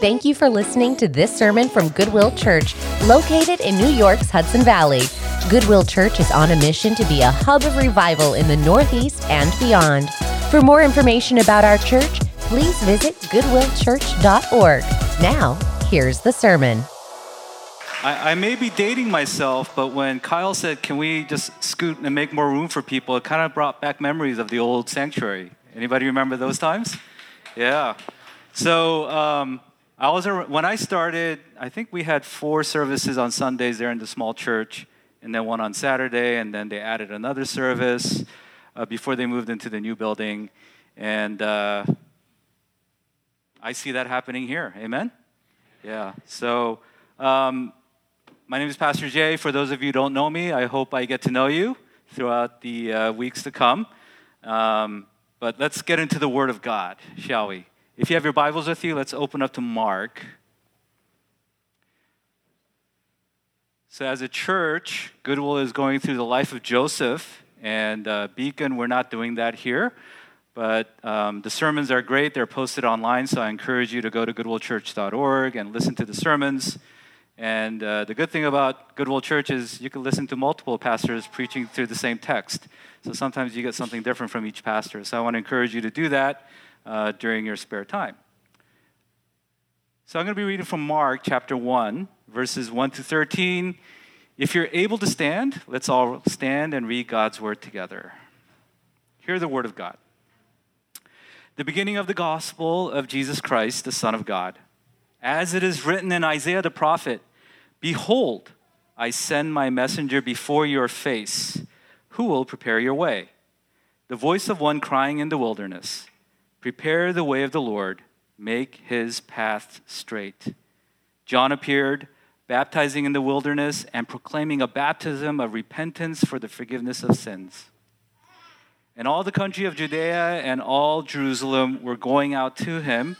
Thank you for listening to this sermon from Goodwill Church, located in New York's Hudson Valley. Goodwill Church is on a mission to be a hub of revival in the Northeast and beyond. For more information about our church, please visit goodwillchurch.org. Now, here's the sermon. I, I, may be dating myself, but when Kyle said, Can we just scoot and make more room for people, it kind of brought back memories of the old sanctuary. Anybody remember those times? Yeah. So um, I was when I started. I think we had four services on Sundays there in the small church, and then one on Saturday, and then they added another service uh, before they moved into the new building, and uh, I see that happening here. Amen. Yeah. So. Um, my name is Pastor Jay. For those of you who don't know me, I hope I get to know you throughout the uh, weeks to come. Um, but let's get into the Word of God, shall we? If you have your Bibles with you, let's open up to Mark. So, as a church, Goodwill is going through the life of Joseph, and uh, Beacon, we're not doing that here. But um, the sermons are great. They're posted online, so I encourage you to go to goodwillchurch.org and listen to the sermons. And uh, the good thing about Goodwill Church is you can listen to multiple pastors preaching through the same text. So sometimes you get something different from each pastor. So I want to encourage you to do that uh, during your spare time. So I'm going to be reading from Mark chapter 1, verses 1 to 13. If you're able to stand, let's all stand and read God's word together. Hear the word of God. The beginning of the gospel of Jesus Christ, the Son of God. As it is written in Isaiah the prophet, Behold, I send my messenger before your face, who will prepare your way. The voice of one crying in the wilderness, Prepare the way of the Lord, make his path straight. John appeared, baptizing in the wilderness and proclaiming a baptism of repentance for the forgiveness of sins. And all the country of Judea and all Jerusalem were going out to him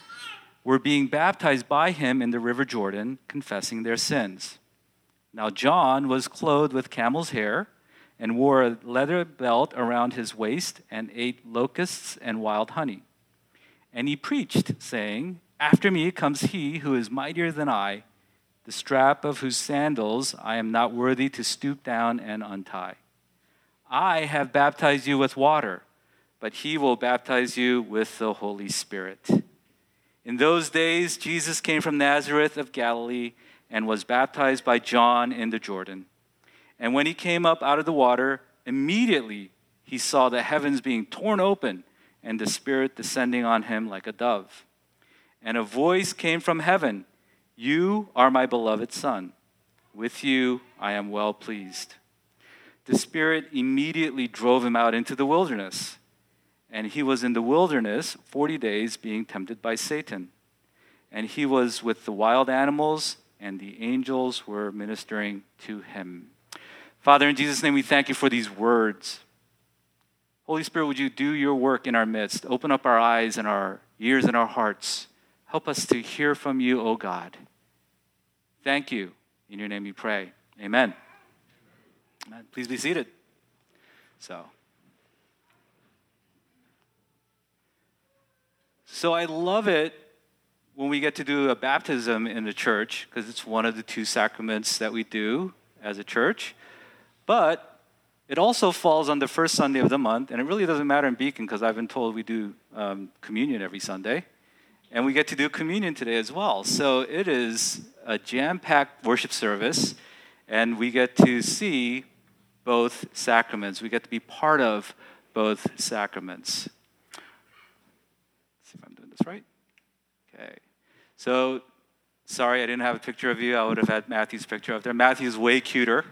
were being baptized by him in the river Jordan, confessing their sins. Now, John was clothed with camel's hair and wore a leather belt around his waist and ate locusts and wild honey. And he preached, saying, After me comes he who is mightier than I, the strap of whose sandals I am not worthy to stoop down and untie. I have baptized you with water, but he will baptize you with the Holy Spirit. In those days, Jesus came from Nazareth of Galilee and was baptized by John in the Jordan. And when he came up out of the water, immediately he saw the heavens being torn open and the Spirit descending on him like a dove. And a voice came from heaven You are my beloved Son. With you I am well pleased. The Spirit immediately drove him out into the wilderness and he was in the wilderness 40 days being tempted by Satan. And he was with the wild animals, and the angels were ministering to him. Father, in Jesus' name, we thank you for these words. Holy Spirit, would you do your work in our midst? Open up our eyes and our ears and our hearts. Help us to hear from you, O God. Thank you. In your name we pray. Amen. Amen. Please be seated. So. So I love it when we get to do a baptism in the church because it's one of the two sacraments that we do as a church. But it also falls on the first Sunday of the month, and it really doesn't matter in Beacon because I've been told we do um, communion every Sunday. And we get to do communion today as well. So it is a jam packed worship service, and we get to see both sacraments. We get to be part of both sacraments see if I'm doing this right. Okay. So, sorry I didn't have a picture of you. I would have had Matthew's picture up there. Matthew's way cuter.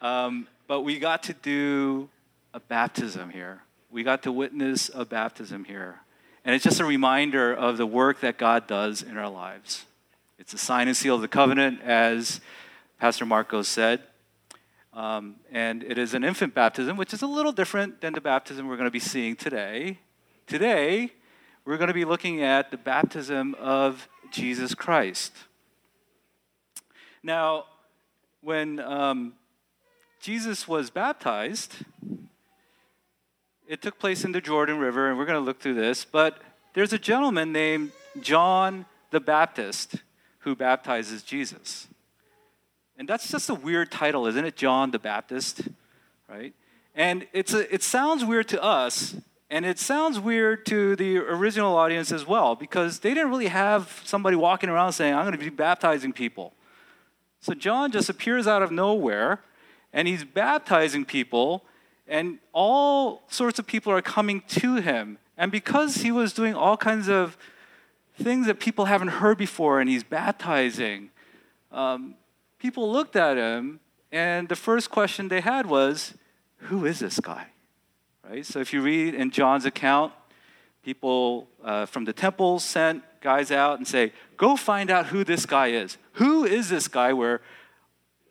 Um, but we got to do a baptism here. We got to witness a baptism here. And it's just a reminder of the work that God does in our lives. It's a sign and seal of the covenant, as Pastor Marco said. Um, and it is an infant baptism, which is a little different than the baptism we're going to be seeing today. Today, we're going to be looking at the baptism of Jesus Christ. Now, when um, Jesus was baptized, it took place in the Jordan River, and we're going to look through this, but there's a gentleman named John the Baptist who baptizes Jesus. And that's just a weird title, isn't it? John the Baptist, right? And it's a, it sounds weird to us, and it sounds weird to the original audience as well, because they didn't really have somebody walking around saying, I'm going to be baptizing people. So John just appears out of nowhere, and he's baptizing people, and all sorts of people are coming to him. And because he was doing all kinds of things that people haven't heard before, and he's baptizing, um, people looked at him, and the first question they had was, Who is this guy? Right? So if you read in John's account, people uh, from the temple sent guys out and say, Go find out who this guy is. Who is this guy where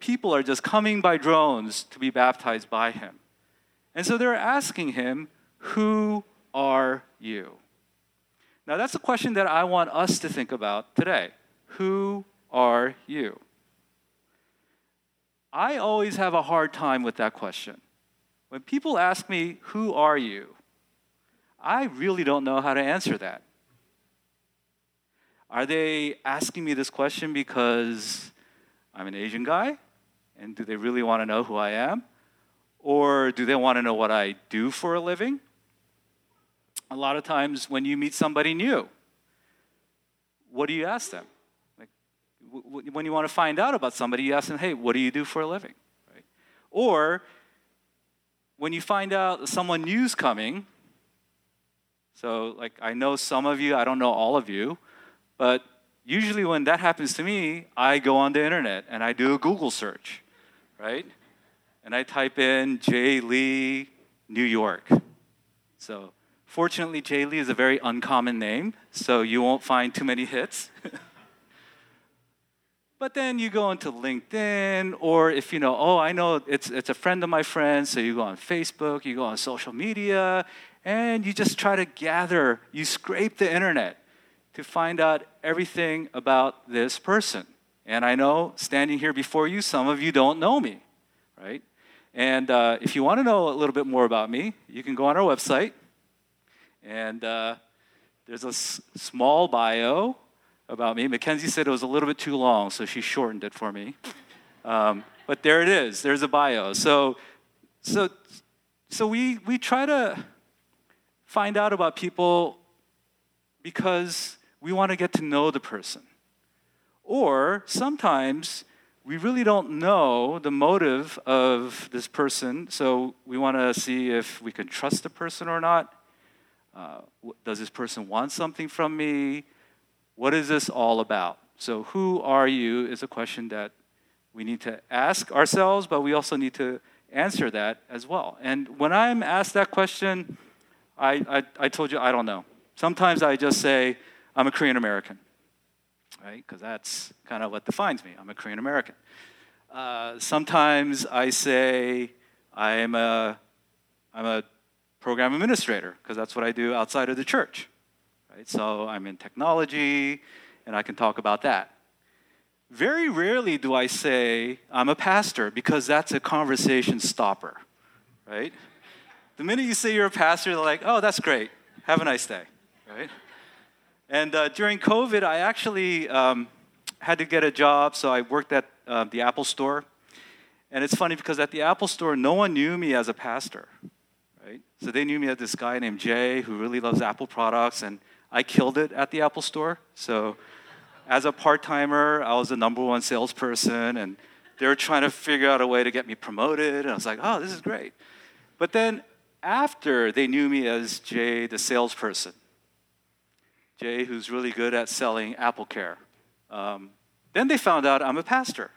people are just coming by drones to be baptized by him? And so they're asking him, Who are you? Now, that's a question that I want us to think about today. Who are you? I always have a hard time with that question. When people ask me, Who are you? I really don't know how to answer that. Are they asking me this question because I'm an Asian guy? And do they really want to know who I am? Or do they want to know what I do for a living? A lot of times when you meet somebody new, what do you ask them? Like, when you want to find out about somebody, you ask them, hey, what do you do for a living? Right? Or when you find out someone new's coming, so like I know some of you, I don't know all of you, but usually when that happens to me, I go on the internet and I do a Google search, right? And I type in Jay Lee, New York. So fortunately, Jay Lee is a very uncommon name, so you won't find too many hits. But then you go into LinkedIn, or if you know, oh, I know it's, it's a friend of my friend, so you go on Facebook, you go on social media, and you just try to gather, you scrape the internet to find out everything about this person. And I know, standing here before you, some of you don't know me, right? And uh, if you want to know a little bit more about me, you can go on our website, and uh, there's a s- small bio about me. Mackenzie said it was a little bit too long, so she shortened it for me. Um, but there it is. There's a bio. So, so, so we, we try to find out about people because we want to get to know the person. Or sometimes we really don't know the motive of this person, so we want to see if we can trust the person or not. Uh, does this person want something from me? What is this all about? So, who are you is a question that we need to ask ourselves, but we also need to answer that as well. And when I'm asked that question, I, I, I told you I don't know. Sometimes I just say, I'm a Korean American, right? Because that's kind of what defines me. I'm a Korean American. Uh, sometimes I say, I'm a, I'm a program administrator, because that's what I do outside of the church. Right? So I'm in technology, and I can talk about that. Very rarely do I say I'm a pastor because that's a conversation stopper, right? The minute you say you're a pastor, they're like, oh, that's great. Have a nice day, right? And uh, during COVID, I actually um, had to get a job, so I worked at uh, the Apple Store. And it's funny because at the Apple Store, no one knew me as a pastor, right? So they knew me as this guy named Jay who really loves Apple products, and I killed it at the Apple Store. So, as a part timer, I was the number one salesperson, and they were trying to figure out a way to get me promoted. And I was like, oh, this is great. But then, after they knew me as Jay, the salesperson, Jay, who's really good at selling Apple Care, um, then they found out I'm a pastor.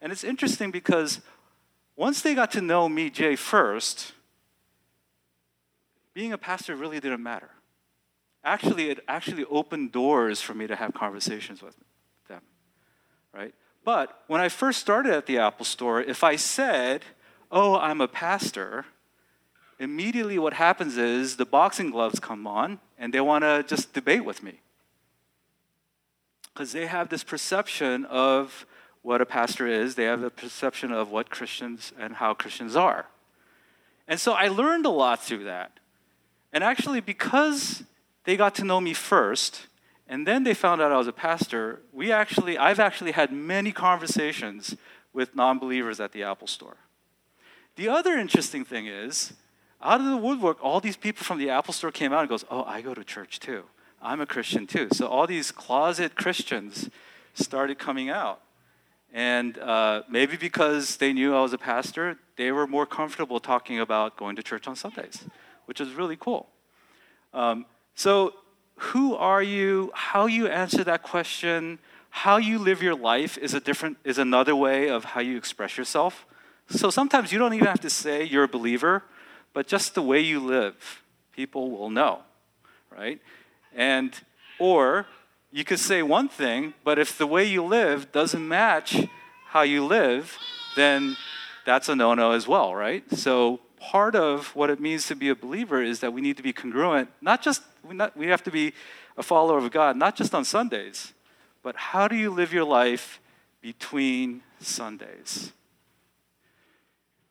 And it's interesting because once they got to know me, Jay, first, being a pastor really didn't matter actually, it actually opened doors for me to have conversations with them, right? But when I first started at the Apple Store, if I said, oh, I'm a pastor, immediately what happens is the boxing gloves come on and they want to just debate with me. Because they have this perception of what a pastor is, they have a perception of what Christians and how Christians are. And so I learned a lot through that. And actually, because they got to know me first, and then they found out I was a pastor, we actually, I've actually had many conversations with non believers at the Apple Store. The other interesting thing is, out of the woodwork, all these people from the Apple Store came out and goes, "Oh, I go to church too. I'm a Christian too." So all these closet Christians started coming out, and uh, maybe because they knew I was a pastor, they were more comfortable talking about going to church on Sundays, which is really cool. Um, so, who are you? How you answer that question? How you live your life is a different is another way of how you express yourself. So sometimes you don't even have to say you're a believer, but just the way you live, people will know, right? And or you could say one thing, but if the way you live doesn't match how you live, then that's a no-no as well, right? So part of what it means to be a believer is that we need to be congruent, not just we, not, we have to be a follower of God, not just on Sundays, but how do you live your life between Sundays?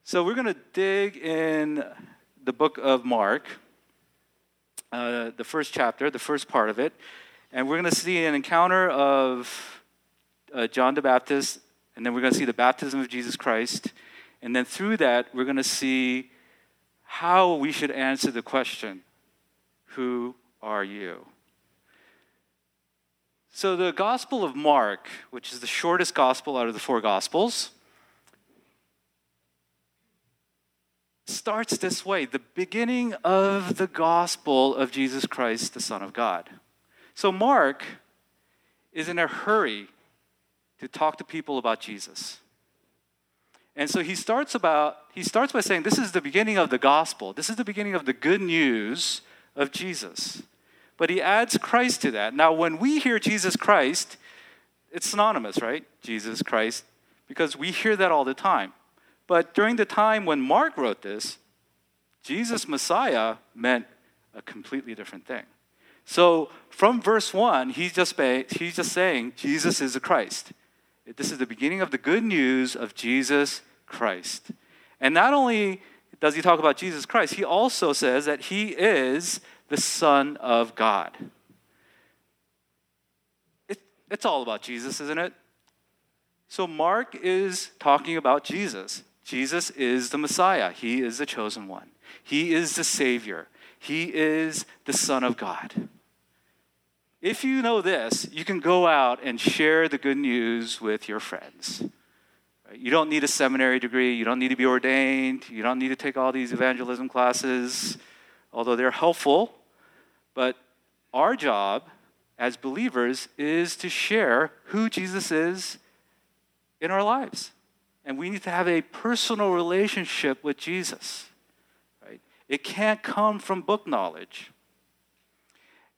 So we're going to dig in the book of Mark, uh, the first chapter, the first part of it, and we're going to see an encounter of uh, John the Baptist, and then we're going to see the baptism of Jesus Christ, and then through that, we're going to see how we should answer the question Who are you? So, the Gospel of Mark, which is the shortest gospel out of the four Gospels, starts this way the beginning of the gospel of Jesus Christ, the Son of God. So, Mark is in a hurry to talk to people about Jesus. And so he starts about he starts by saying this is the beginning of the gospel. This is the beginning of the good news of Jesus. But he adds Christ to that. Now when we hear Jesus Christ, it's synonymous, right? Jesus Christ because we hear that all the time. But during the time when Mark wrote this, Jesus Messiah meant a completely different thing. So from verse 1, he's just, he's just saying Jesus is the Christ. This is the beginning of the good news of Jesus Christ. And not only does he talk about Jesus Christ, he also says that he is the Son of God. It, it's all about Jesus, isn't it? So Mark is talking about Jesus. Jesus is the Messiah, He is the chosen one, He is the Savior, He is the Son of God. If you know this, you can go out and share the good news with your friends. You don't need a seminary degree, you don't need to be ordained, you don't need to take all these evangelism classes, although they're helpful. But our job as believers is to share who Jesus is in our lives. And we need to have a personal relationship with Jesus. Right? It can't come from book knowledge.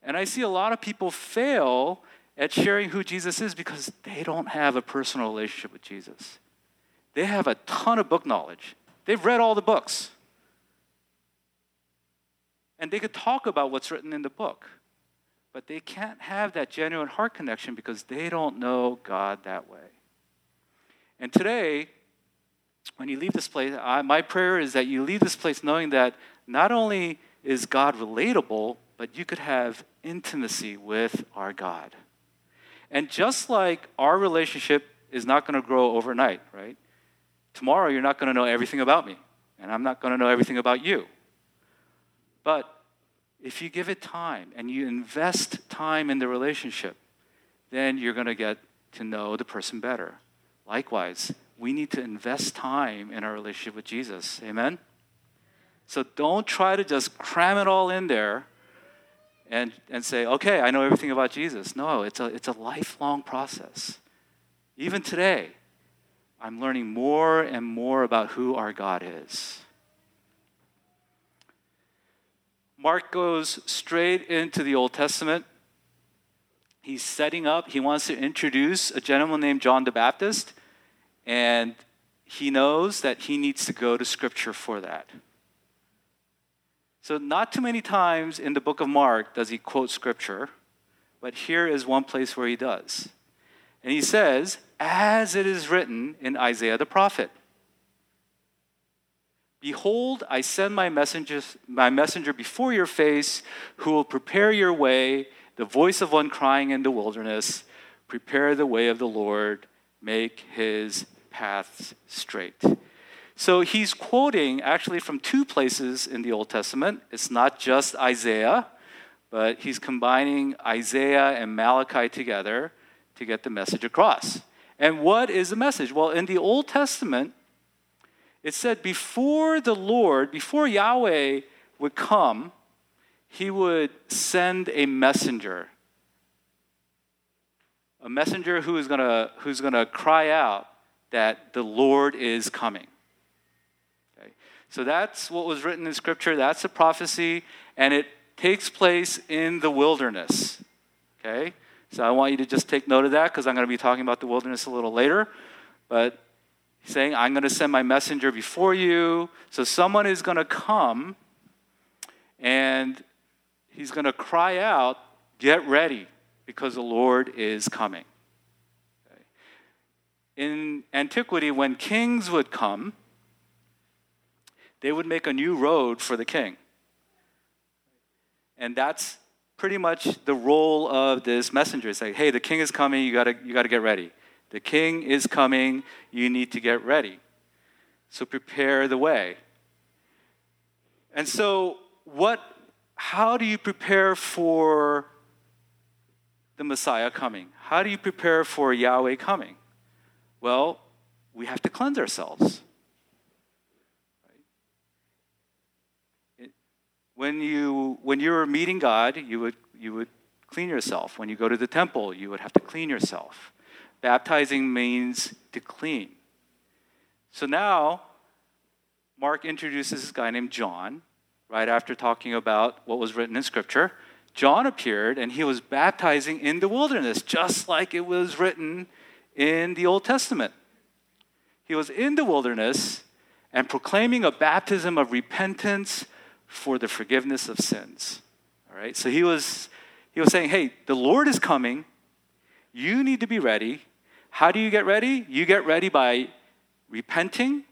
And I see a lot of people fail at sharing who Jesus is because they don't have a personal relationship with Jesus. They have a ton of book knowledge. They've read all the books. And they could talk about what's written in the book. But they can't have that genuine heart connection because they don't know God that way. And today, when you leave this place, I, my prayer is that you leave this place knowing that not only is God relatable, but you could have intimacy with our God. And just like our relationship is not going to grow overnight, right? Tomorrow you're not going to know everything about me, and I'm not going to know everything about you. But if you give it time and you invest time in the relationship, then you're going to get to know the person better. Likewise, we need to invest time in our relationship with Jesus. Amen? So don't try to just cram it all in there and, and say, okay, I know everything about Jesus. No, it's a, it's a lifelong process. Even today, I'm learning more and more about who our God is. Mark goes straight into the Old Testament. He's setting up, he wants to introduce a gentleman named John the Baptist and he knows that he needs to go to Scripture for that. So, not too many times in the book of Mark does he quote Scripture, but here is one place where he does. And he says, as it is written in Isaiah the prophet Behold, I send my, messengers, my messenger before your face who will prepare your way, the voice of one crying in the wilderness, prepare the way of the Lord, make his paths straight. So he's quoting actually from two places in the Old Testament. It's not just Isaiah, but he's combining Isaiah and Malachi together to get the message across. And what is the message? Well, in the Old Testament, it said before the Lord, before Yahweh would come, he would send a messenger. A messenger who is gonna, who's gonna cry out that the Lord is coming. Okay? So that's what was written in Scripture, that's a prophecy, and it takes place in the wilderness. Okay? So I want you to just take note of that because I'm going to be talking about the wilderness a little later. But he's saying, I'm going to send my messenger before you. So someone is going to come and he's going to cry out, Get ready because the Lord is coming. In antiquity, when kings would come, they would make a new road for the king. And that's pretty much the role of this messenger. It's like, hey, the king is coming, you gotta, you gotta get ready. The king is coming, you need to get ready. So prepare the way. And so, what, how do you prepare for the Messiah coming? How do you prepare for Yahweh coming? Well, we have to cleanse ourselves. when you when you were meeting God, you would you would clean yourself. When you go to the temple, you would have to clean yourself. Baptizing means to clean. So now, Mark introduces this guy named John, right after talking about what was written in Scripture. John appeared and he was baptizing in the wilderness, just like it was written in the Old Testament. He was in the wilderness and proclaiming a baptism of repentance for the forgiveness of sins. All right? So he was he was saying, "Hey, the Lord is coming. You need to be ready. How do you get ready? You get ready by repenting,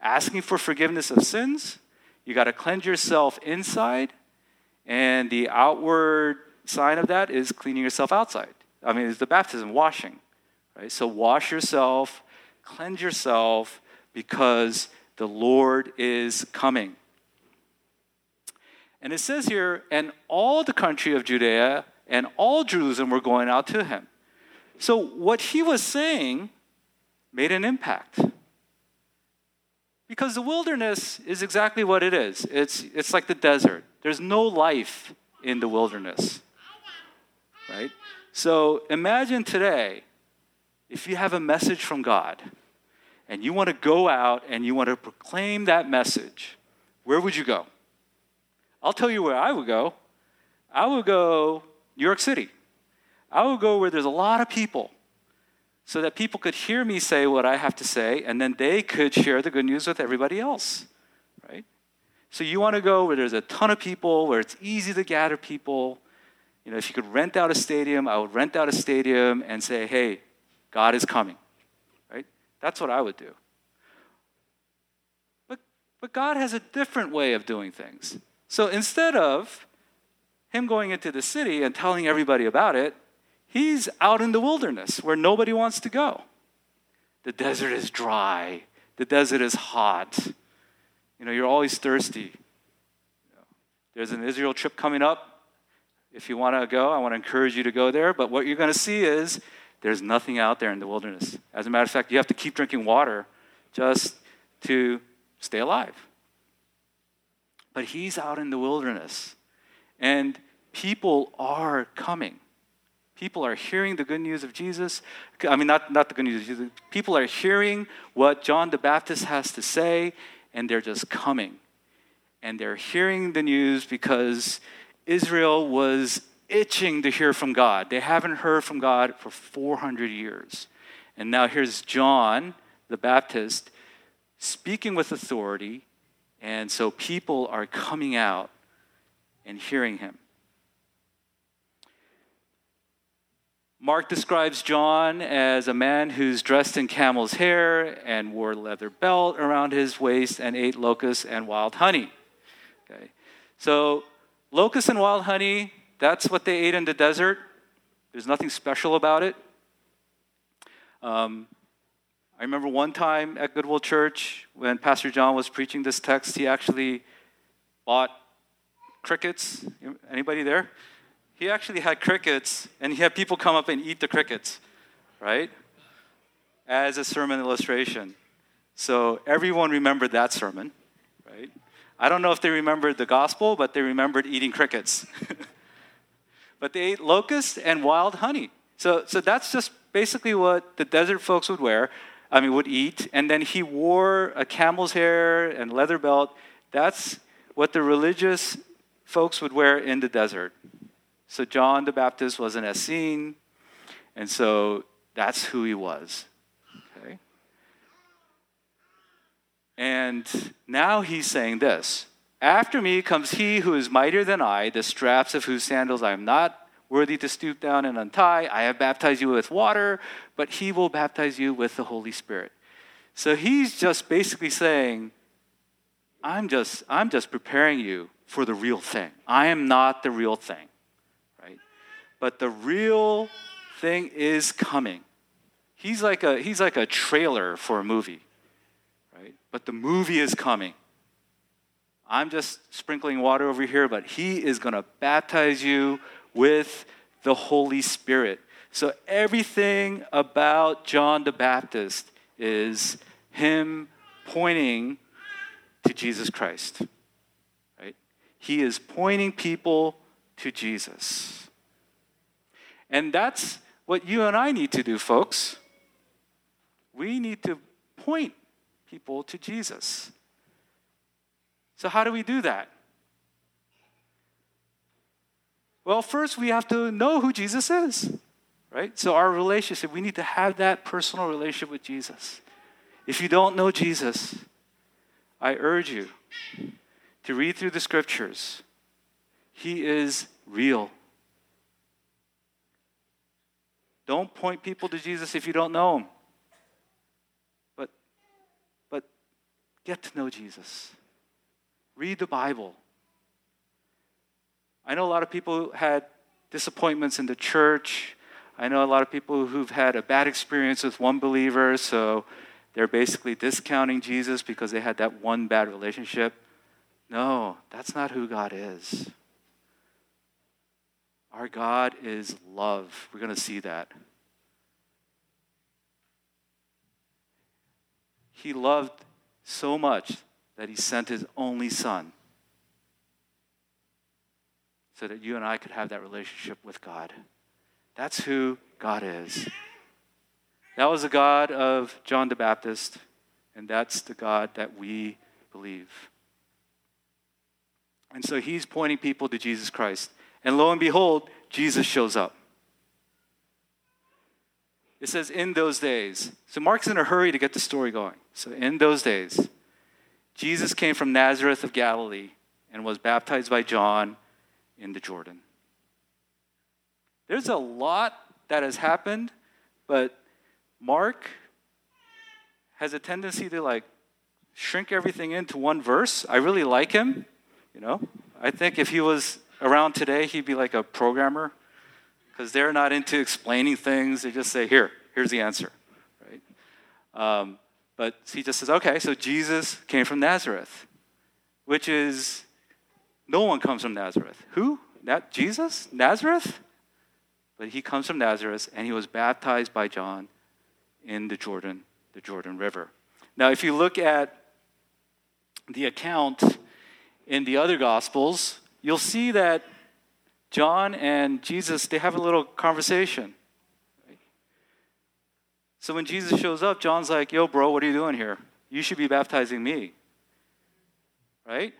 asking for forgiveness of sins. You got to cleanse yourself inside, and the outward sign of that is cleaning yourself outside. I mean, it's the baptism, washing. Right? So wash yourself, cleanse yourself because the Lord is coming. And it says here, and all the country of Judea and all Jerusalem were going out to him. So what he was saying made an impact. Because the wilderness is exactly what it is it's, it's like the desert, there's no life in the wilderness. Right? So imagine today if you have a message from God and you want to go out and you want to proclaim that message, where would you go? I'll tell you where I would go. I would go New York City. I would go where there's a lot of people so that people could hear me say what I have to say and then they could share the good news with everybody else, right? So you want to go where there's a ton of people, where it's easy to gather people. You know, if you could rent out a stadium, I would rent out a stadium and say, "Hey, God is coming." Right? That's what I would do. But but God has a different way of doing things. So instead of him going into the city and telling everybody about it, he's out in the wilderness where nobody wants to go. The desert is dry, the desert is hot. You know, you're always thirsty. There's an Israel trip coming up. If you want to go, I want to encourage you to go there. But what you're going to see is there's nothing out there in the wilderness. As a matter of fact, you have to keep drinking water just to stay alive but he's out in the wilderness. And people are coming. People are hearing the good news of Jesus. I mean, not, not the good news of Jesus. People are hearing what John the Baptist has to say, and they're just coming. And they're hearing the news because Israel was itching to hear from God. They haven't heard from God for 400 years. And now here's John the Baptist speaking with authority, and so people are coming out and hearing him. Mark describes John as a man who's dressed in camel's hair and wore a leather belt around his waist and ate locusts and wild honey. Okay. So, locusts and wild honey, That's what they ate in the desert. There's nothing special about it. Um, I remember one time at Goodwill Church when Pastor John was preaching this text, he actually bought crickets. Anybody there? He actually had crickets, and he had people come up and eat the crickets, right? As a sermon illustration. So everyone remembered that sermon, right? I don't know if they remembered the gospel, but they remembered eating crickets. but they ate locusts and wild honey. So, so that's just basically what the desert folks would wear, I mean, would eat. And then he wore a camel's hair and leather belt. That's what the religious folks would wear in the desert. So John the Baptist was an Essene, and so that's who he was. Okay? And now he's saying this After me comes he who is mightier than I, the straps of whose sandals I am not worthy to stoop down and untie. I have baptized you with water, but he will baptize you with the Holy Spirit. So he's just basically saying, I'm just, I'm just preparing you for the real thing. I am not the real thing, right? But the real thing is coming. He's like a, he's like a trailer for a movie, right? But the movie is coming. I'm just sprinkling water over here, but he is going to baptize you with the Holy Spirit. So everything about John the Baptist is him pointing to Jesus Christ. Right? He is pointing people to Jesus. And that's what you and I need to do, folks. We need to point people to Jesus. So, how do we do that? Well, first we have to know who Jesus is, right? So, our relationship, we need to have that personal relationship with Jesus. If you don't know Jesus, I urge you to read through the scriptures. He is real. Don't point people to Jesus if you don't know him. But, but get to know Jesus. Read the Bible. I know a lot of people had disappointments in the church. I know a lot of people who've had a bad experience with one believer, so they're basically discounting Jesus because they had that one bad relationship. No, that's not who God is. Our God is love. We're going to see that. He loved so much that he sent his only son so that you and I could have that relationship with God. That's who God is. That was the God of John the Baptist, and that's the God that we believe. And so he's pointing people to Jesus Christ. And lo and behold, Jesus shows up. It says, in those days. So Mark's in a hurry to get the story going. So, in those days, Jesus came from Nazareth of Galilee and was baptized by John in the Jordan. There's a lot that has happened, but Mark has a tendency to like shrink everything into one verse. I really like him, you know. I think if he was around today, he'd be like a programmer because they're not into explaining things. They just say, "Here, here's the answer," right? Um, but he just says, "Okay, so Jesus came from Nazareth, which is no one comes from Nazareth. Who? That Jesus? Nazareth? But he comes from Nazareth and he was baptized by John in the Jordan, the Jordan River. Now, if you look at the account in the other gospels, you'll see that John and Jesus they have a little conversation. So when Jesus shows up, John's like, "Yo, bro, what are you doing here? You should be baptizing me." Right?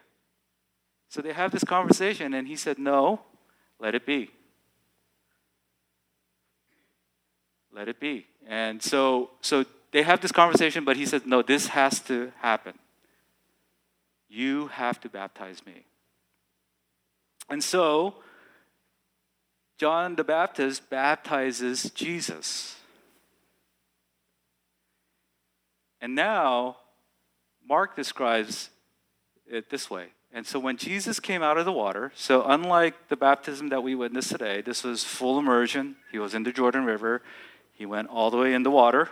So they have this conversation, and he said, No, let it be. Let it be. And so, so they have this conversation, but he said, No, this has to happen. You have to baptize me. And so, John the Baptist baptizes Jesus. And now, Mark describes it this way And so when Jesus came out of the water, so unlike the baptism that we witnessed today, this was full immersion. He was in the Jordan River. He went all the way in the water.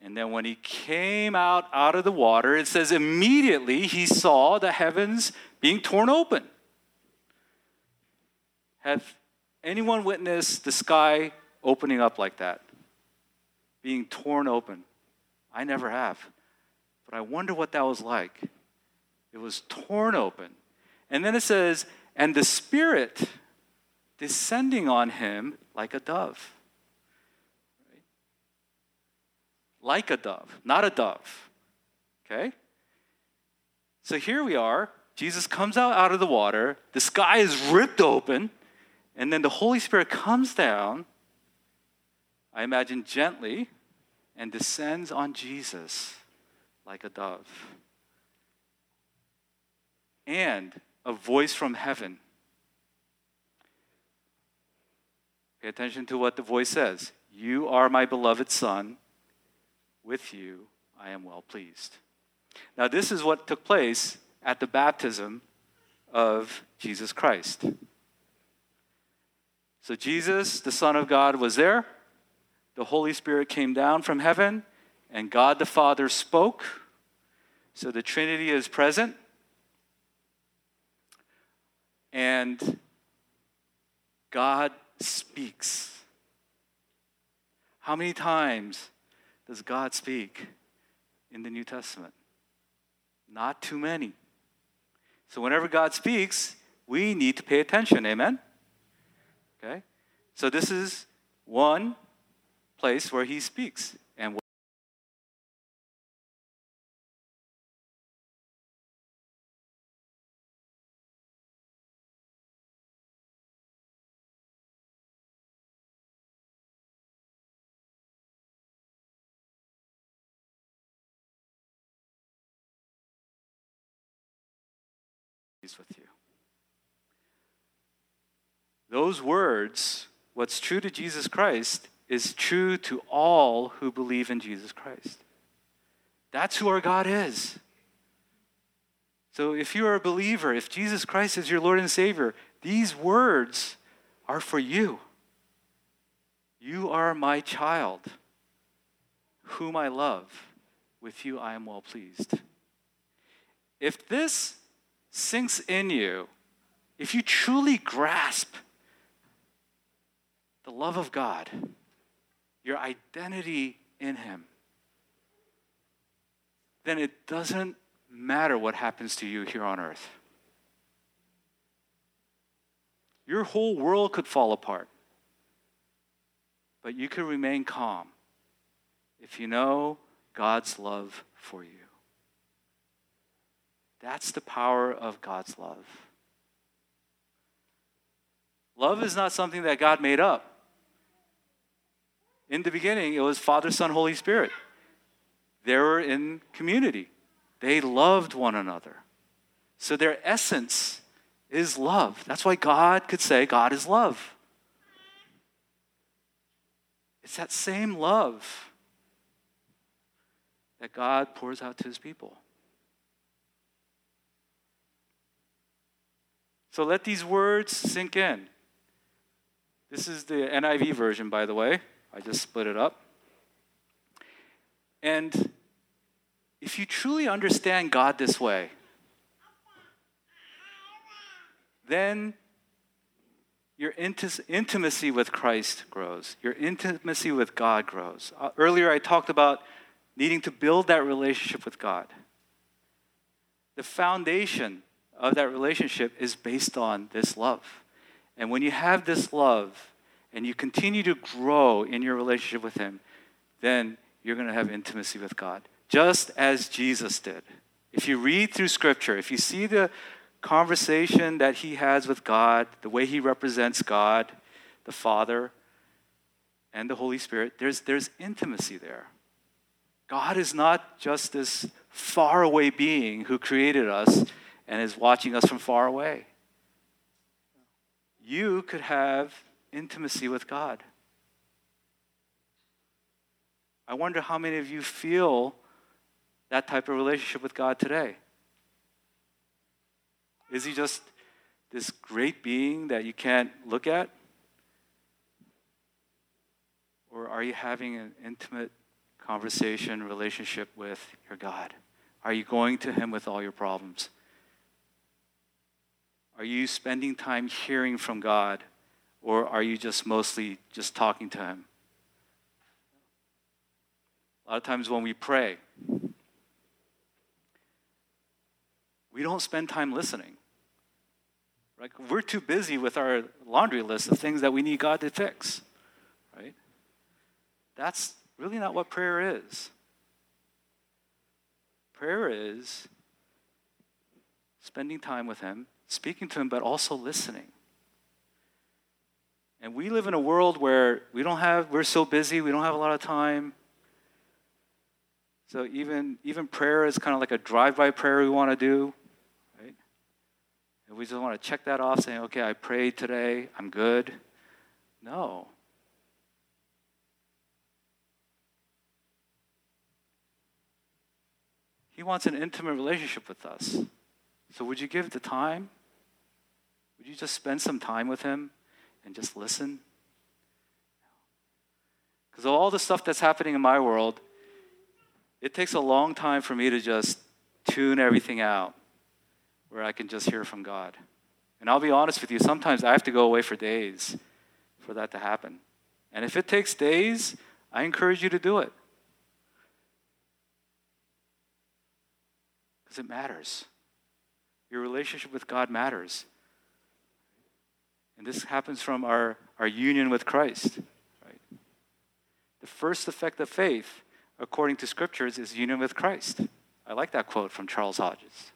And then when he came out out of the water, it says immediately he saw the heavens being torn open. Have anyone witnessed the sky opening up like that? Being torn open? I never have. But I wonder what that was like. It was torn open. And then it says, and the Spirit descending on him like a dove. Like a dove, not a dove. Okay? So here we are. Jesus comes out, out of the water. The sky is ripped open. And then the Holy Spirit comes down, I imagine gently, and descends on Jesus like a dove. And a voice from heaven. Pay attention to what the voice says You are my beloved Son. With you I am well pleased. Now, this is what took place at the baptism of Jesus Christ. So, Jesus, the Son of God, was there. The Holy Spirit came down from heaven, and God the Father spoke. So, the Trinity is present. And God speaks. How many times does God speak in the New Testament? Not too many. So, whenever God speaks, we need to pay attention. Amen? Okay? So this is one place where he speaks. And with you. Those words, what's true to Jesus Christ, is true to all who believe in Jesus Christ. That's who our God is. So if you are a believer, if Jesus Christ is your Lord and Savior, these words are for you. You are my child, whom I love. With you I am well pleased. If this sinks in you, if you truly grasp the love of God, your identity in Him, then it doesn't matter what happens to you here on earth. Your whole world could fall apart, but you can remain calm if you know God's love for you. That's the power of God's love. Love is not something that God made up. In the beginning, it was Father, Son, Holy Spirit. They were in community, they loved one another. So their essence is love. That's why God could say, God is love. It's that same love that God pours out to his people. So let these words sink in. This is the NIV version, by the way. I just split it up. And if you truly understand God this way, then your intimacy with Christ grows. Your intimacy with God grows. Uh, earlier, I talked about needing to build that relationship with God. The foundation of that relationship is based on this love. And when you have this love, and you continue to grow in your relationship with Him, then you're going to have intimacy with God, just as Jesus did. If you read through Scripture, if you see the conversation that He has with God, the way He represents God, the Father, and the Holy Spirit, there's, there's intimacy there. God is not just this faraway being who created us and is watching us from far away. You could have intimacy with God. I wonder how many of you feel that type of relationship with God today. Is he just this great being that you can't look at? Or are you having an intimate conversation, relationship with your God? Are you going to Him with all your problems? Are you spending time hearing from God, or are you just mostly just talking to Him? A lot of times when we pray, we don't spend time listening. Right? We're too busy with our laundry list of things that we need God to fix. Right? That's really not what prayer is. Prayer is spending time with Him, speaking to Him, but also listening. And we live in a world where we don't have, we're so busy, we don't have a lot of time. So even, even prayer is kind of like a drive-by prayer we want to do, right? And we just want to check that off, saying, okay, I prayed today, I'm good. No. He wants an intimate relationship with us. So, would you give the time? Would you just spend some time with Him and just listen? Because all the stuff that's happening in my world, it takes a long time for me to just tune everything out where I can just hear from God. And I'll be honest with you, sometimes I have to go away for days for that to happen. And if it takes days, I encourage you to do it. Because it matters. Your relationship with God matters. And this happens from our, our union with Christ. Right? The first effect of faith, according to scriptures, is union with Christ. I like that quote from Charles Hodges.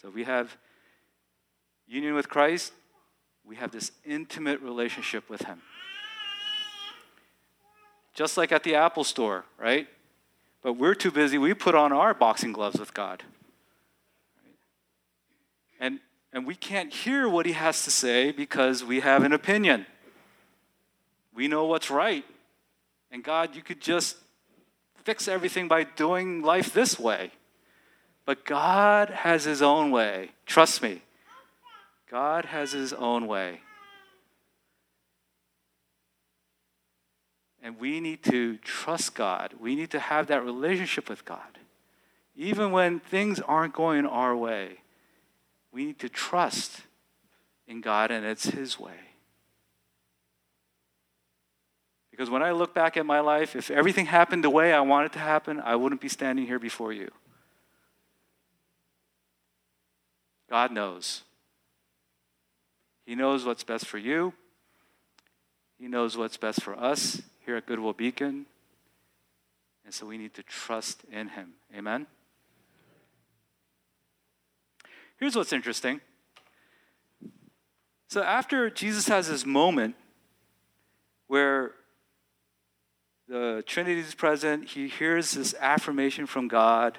So we have union with Christ, we have this intimate relationship with Him. Just like at the Apple store, right? But we're too busy. We put on our boxing gloves with God. And, and we can't hear what he has to say because we have an opinion. We know what's right. And God, you could just fix everything by doing life this way. But God has his own way. Trust me. God has his own way. And we need to trust God. We need to have that relationship with God. Even when things aren't going our way, we need to trust in God and it's His way. Because when I look back at my life, if everything happened the way I wanted to happen, I wouldn't be standing here before you. God knows. He knows what's best for you. He knows what's best for us here at Goodwill Beacon. And so we need to trust in him. Amen? Here's what's interesting. So after Jesus has this moment where the Trinity is present, he hears this affirmation from God,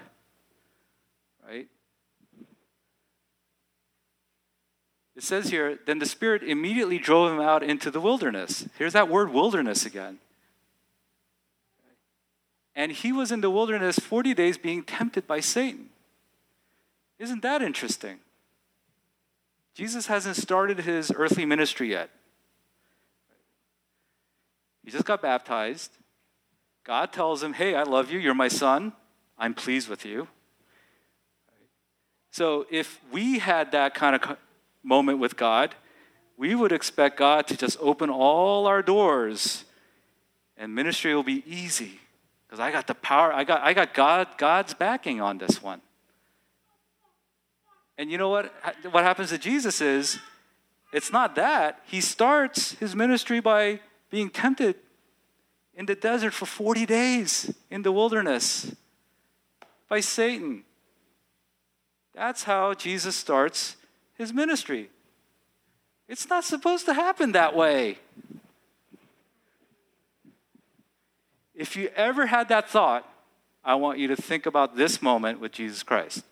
right? It says here, then the Spirit immediately drove him out into the wilderness. Here's that word wilderness again. And he was in the wilderness 40 days being tempted by Satan. Isn't that interesting? Jesus hasn't started his earthly ministry yet. He just got baptized. God tells him, Hey, I love you. You're my son. I'm pleased with you. So if we had that kind of moment with God, we would expect God to just open all our doors and ministry will be easy. Because I got the power, I got, I got God, God's backing on this one. And you know what? What happens to Jesus is, it's not that. He starts his ministry by being tempted in the desert for 40 days in the wilderness by Satan. That's how Jesus starts his ministry. It's not supposed to happen that way. If you ever had that thought, I want you to think about this moment with Jesus Christ.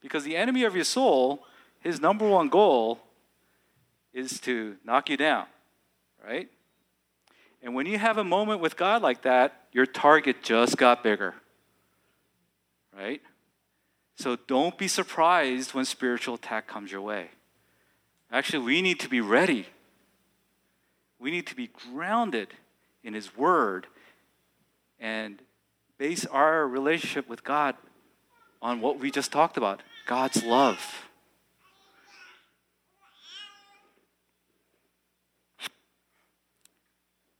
Because the enemy of your soul, his number one goal is to knock you down, right? And when you have a moment with God like that, your target just got bigger. right? So don't be surprised when spiritual attack comes your way. Actually, we need to be ready. We need to be grounded in His Word and base our relationship with God on what we just talked about God's love.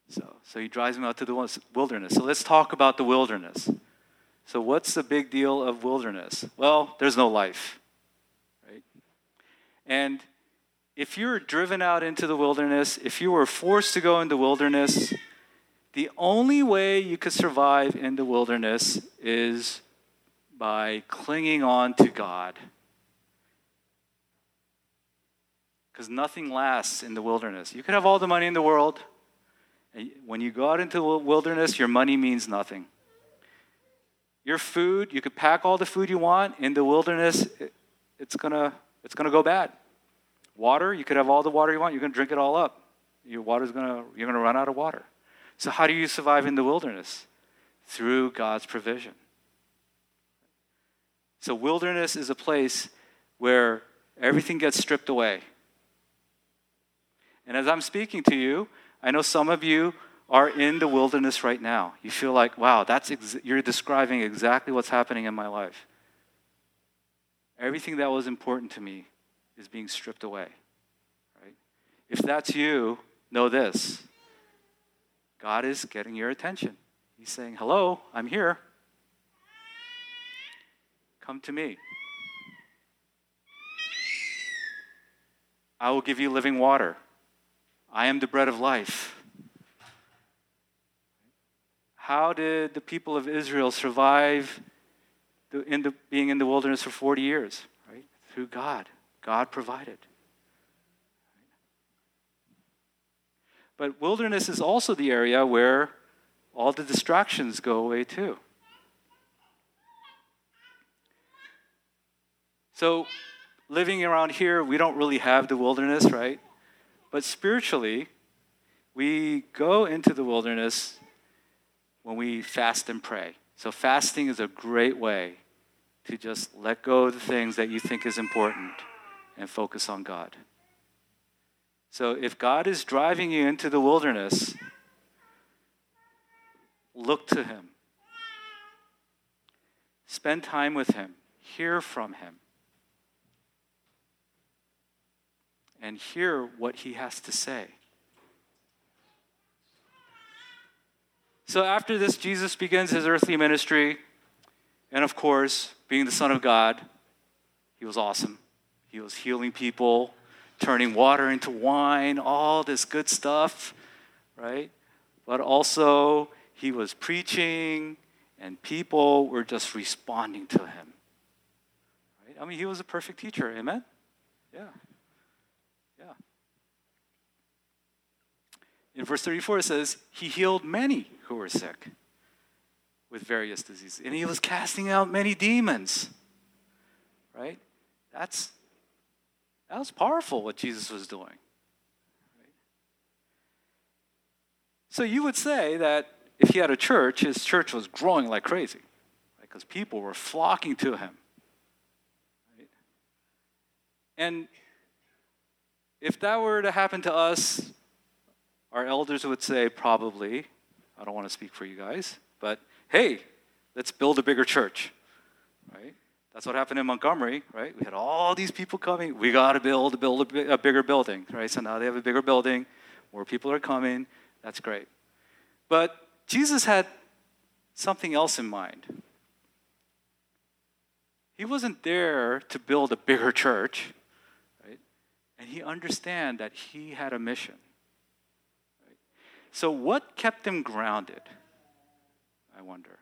So, so he drives him out to the wilderness. So let's talk about the wilderness. So, what's the big deal of wilderness? Well, there's no life, right? And if you're driven out into the wilderness, if you were forced to go into wilderness, the only way you could survive in the wilderness is by clinging on to God. Because nothing lasts in the wilderness. You could have all the money in the world. And When you go out into the wilderness, your money means nothing. Your food, you could pack all the food you want. In the wilderness, it's gonna, it's gonna go bad. Water, you could have all the water you want. You're gonna drink it all up. Your water's gonna, you're gonna run out of water. So how do you survive in the wilderness? Through God's provision. So wilderness is a place where everything gets stripped away. And as I'm speaking to you, I know some of you are in the wilderness right now. You feel like, wow, that's ex- you're describing exactly what's happening in my life. Everything that was important to me is being stripped away. Right? If that's you, know this. God is getting your attention. He's saying, "Hello, I'm here. Come to me. I will give you living water. I am the bread of life." How did the people of Israel survive in the, being in the wilderness for 40 years? Right? Through God. God provided. But wilderness is also the area where all the distractions go away too. So, living around here, we don't really have the wilderness, right? But spiritually, we go into the wilderness when we fast and pray. So, fasting is a great way to just let go of the things that you think is important and focus on God. So, if God is driving you into the wilderness, look to Him. Spend time with Him. Hear from Him. And hear what He has to say. So after this, Jesus begins his earthly ministry. And of course, being the Son of God, he was awesome. He was healing people, turning water into wine, all this good stuff, right? But also, he was preaching, and people were just responding to him. Right? I mean, he was a perfect teacher, amen? Yeah. Yeah. In verse 34, it says, He healed many who were sick with various diseases, and He was casting out many demons. Right? That's that was powerful what Jesus was doing. So you would say that if he had a church, his church was growing like crazy, because right? people were flocking to him. Right? And if that were to happen to us, our elders would say, probably, I don't want to speak for you guys, but hey, let's build a bigger church, right? That's what happened in Montgomery, right? We had all these people coming. We got to build, build a, a bigger building, right? So now they have a bigger building. More people are coming. That's great. But Jesus had something else in mind. He wasn't there to build a bigger church, right? And he understand that he had a mission. So, what kept him grounded? I wonder.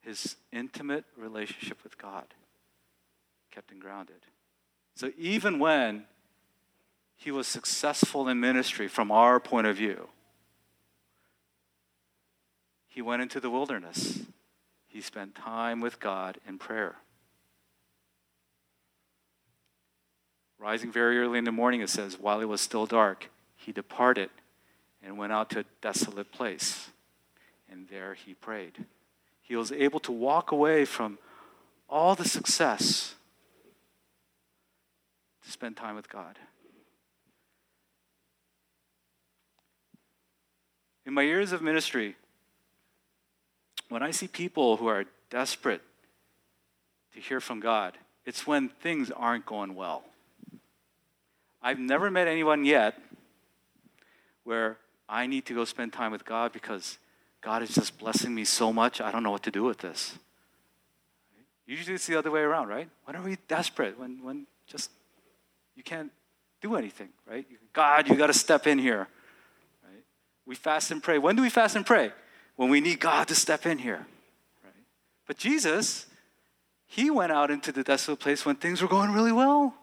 His intimate relationship with God kept him grounded. So, even when he was successful in ministry from our point of view, he went into the wilderness. He spent time with God in prayer. Rising very early in the morning, it says, while it was still dark, he departed and went out to a desolate place and there he prayed. He was able to walk away from all the success to spend time with God. In my years of ministry, when I see people who are desperate to hear from God, it's when things aren't going well. I've never met anyone yet where I need to go spend time with God because God is just blessing me so much, I don't know what to do with this. Usually it's the other way around, right? When are we desperate? When, when just you can't do anything, right? God, you got to step in here. Right? We fast and pray. When do we fast and pray? When we need God to step in here. Right? But Jesus, he went out into the desolate place when things were going really well.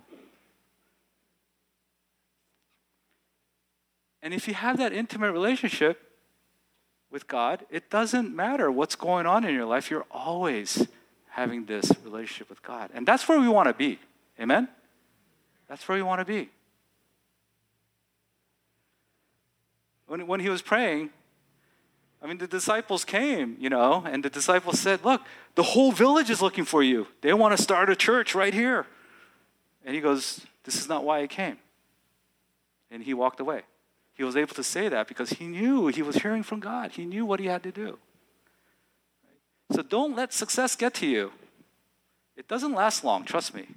And if you have that intimate relationship with God, it doesn't matter what's going on in your life. You're always having this relationship with God. And that's where we want to be. Amen? That's where we want to be. When, when he was praying, I mean, the disciples came, you know, and the disciples said, Look, the whole village is looking for you. They want to start a church right here. And he goes, This is not why I came. And he walked away. He was able to say that because he knew he was hearing from God. He knew what he had to do. So don't let success get to you. It doesn't last long, trust me.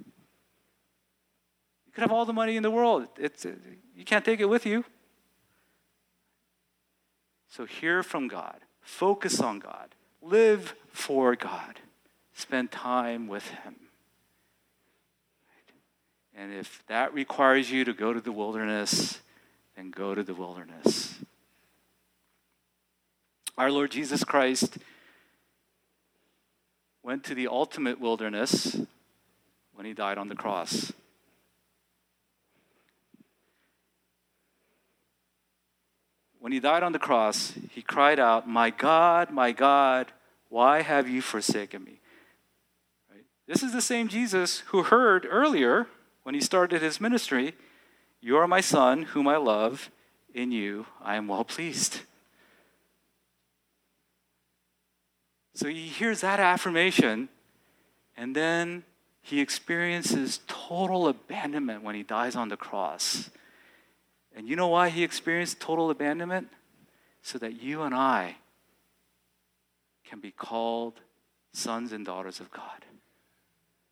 You could have all the money in the world, it's, you can't take it with you. So hear from God, focus on God, live for God, spend time with Him. And if that requires you to go to the wilderness, then go to the wilderness. Our Lord Jesus Christ went to the ultimate wilderness when he died on the cross. When he died on the cross, he cried out, My God, my God, why have you forsaken me? Right? This is the same Jesus who heard earlier when he started his ministry, You are my son, whom I love. In you I am well pleased. So he hears that affirmation, and then he experiences total abandonment when he dies on the cross. And you know why he experienced total abandonment? So that you and I can be called sons and daughters of God.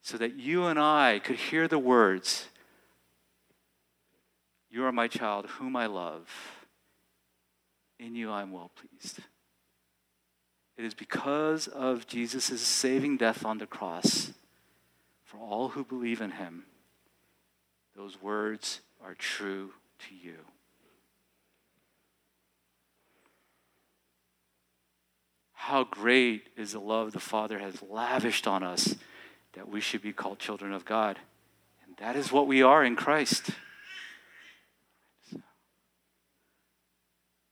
So that you and I could hear the words, are my child, whom I love. In you I am well pleased. It is because of Jesus' saving death on the cross for all who believe in him. Those words are true to you. How great is the love the Father has lavished on us that we should be called children of God. And that is what we are in Christ.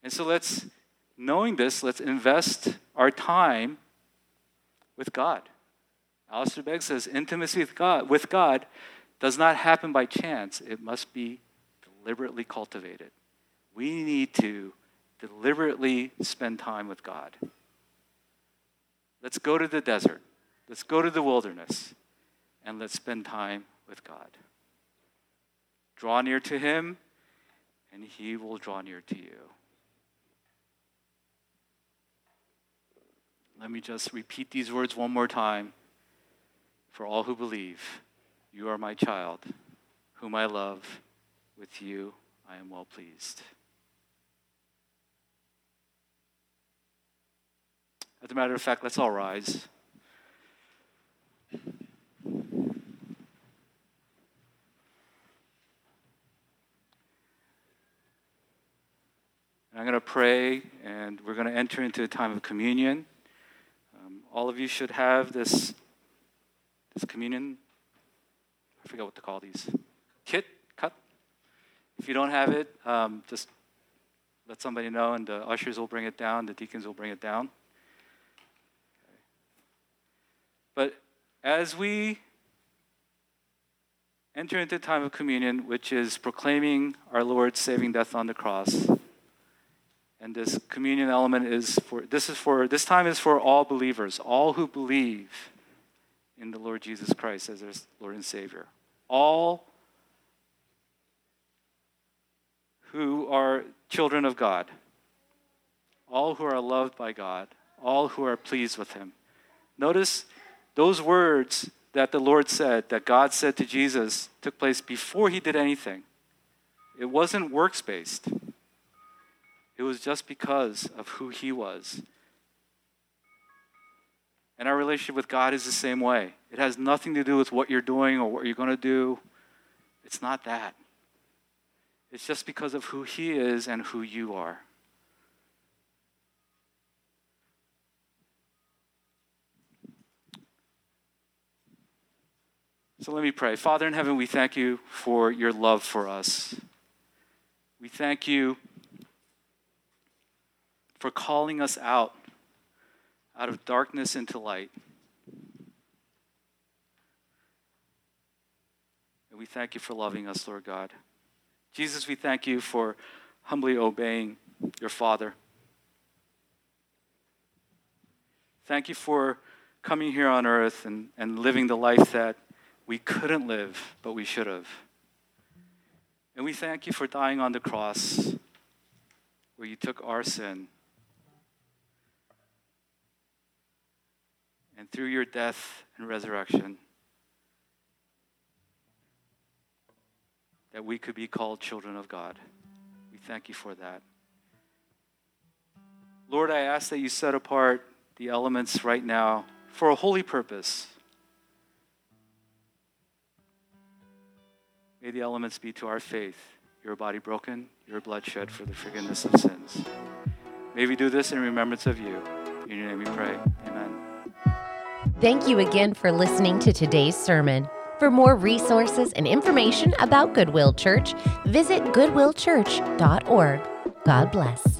And so let's, knowing this, let's invest our time with God. Alistair Begg says intimacy with God, with God does not happen by chance. It must be deliberately cultivated. We need to deliberately spend time with God. Let's go to the desert. Let's go to the wilderness and let's spend time with God. Draw near to Him, and He will draw near to you. Let me just repeat these words one more time for all who believe. You are my child, whom I love with you I am well pleased. As a matter of fact, let's all rise. I'm going to pray, and we're going to enter into a time of communion. All of you should have this, this communion. I forget what to call these. Kit cut. if you don't have it, um, just let somebody know, and the ushers will bring it down, the deacons will bring it down. But as we enter into the time of communion, which is proclaiming our Lord's saving death on the cross, And this communion element is for this is for this time is for all believers, all who believe in the Lord Jesus Christ as their Lord and Savior. All who are children of God, all who are loved by God, all who are pleased with Him. Notice those words that the Lord said, that God said to Jesus, took place before He did anything. It wasn't works based, it was just because of who He was. And our relationship with God is the same way. It has nothing to do with what you're doing or what you're going to do. It's not that. It's just because of who He is and who you are. So let me pray. Father in heaven, we thank you for your love for us. We thank you for calling us out, out of darkness into light. And we thank you for loving us, Lord God. Jesus, we thank you for humbly obeying your Father. Thank you for coming here on earth and, and living the life that we couldn't live, but we should have. And we thank you for dying on the cross where you took our sin. And through your death and resurrection, that we could be called children of God. We thank you for that. Lord, I ask that you set apart the elements right now for a holy purpose. May the elements be to our faith your body broken, your blood shed for the forgiveness of sins. May we do this in remembrance of you. In your name we pray. Amen. Thank you again for listening to today's sermon. For more resources and information about Goodwill Church, visit goodwillchurch.org. God bless.